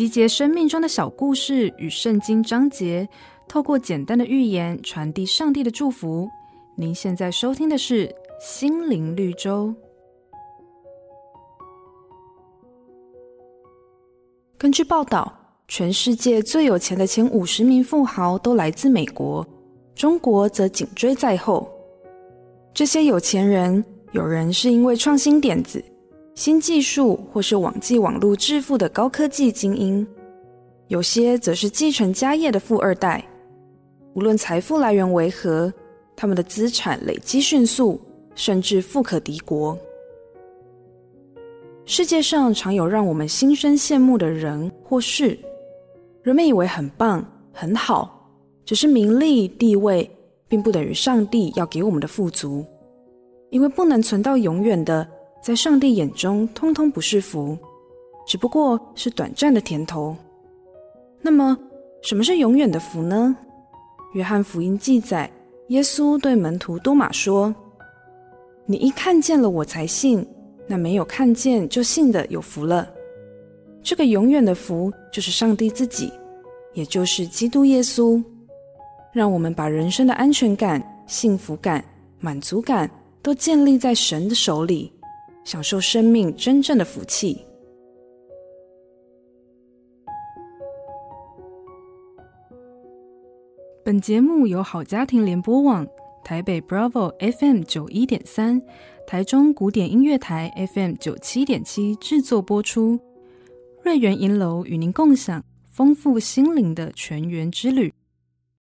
集结生命中的小故事与圣经章节，透过简单的寓言传递上帝的祝福。您现在收听的是《心灵绿洲》。根据报道，全世界最有钱的前五十名富豪都来自美国，中国则紧追在后。这些有钱人，有人是因为创新点子、新技术或是网际网络致富的高科技精英，有些则是继承家业的富二代。无论财富来源为何，他们的资产累积迅速，甚至富可敌国。世界上常有让我们心生羡慕的人或事，人们以为很棒、很好，只是名利地位，并不等于上帝要给我们的富足。因为不能存到永远的，在上帝眼中通通不是福，只不过是短暂的甜头。那么，什么是永远的福呢？约翰福音记载，耶稣对门徒多马说：“你一看见了我才信，那没有看见就信的有福了。”这个永远的福就是上帝自己，也就是基督耶稣，让我们把人生的安全感、幸福感、满足感。都建立在神的手里，享受生命真正的福气。本节目由好家庭联播网、台北 Bravo FM 九一点三、台中古典音乐台 FM 九七点七制作播出。瑞源银楼与您共享丰富心灵的全员之旅。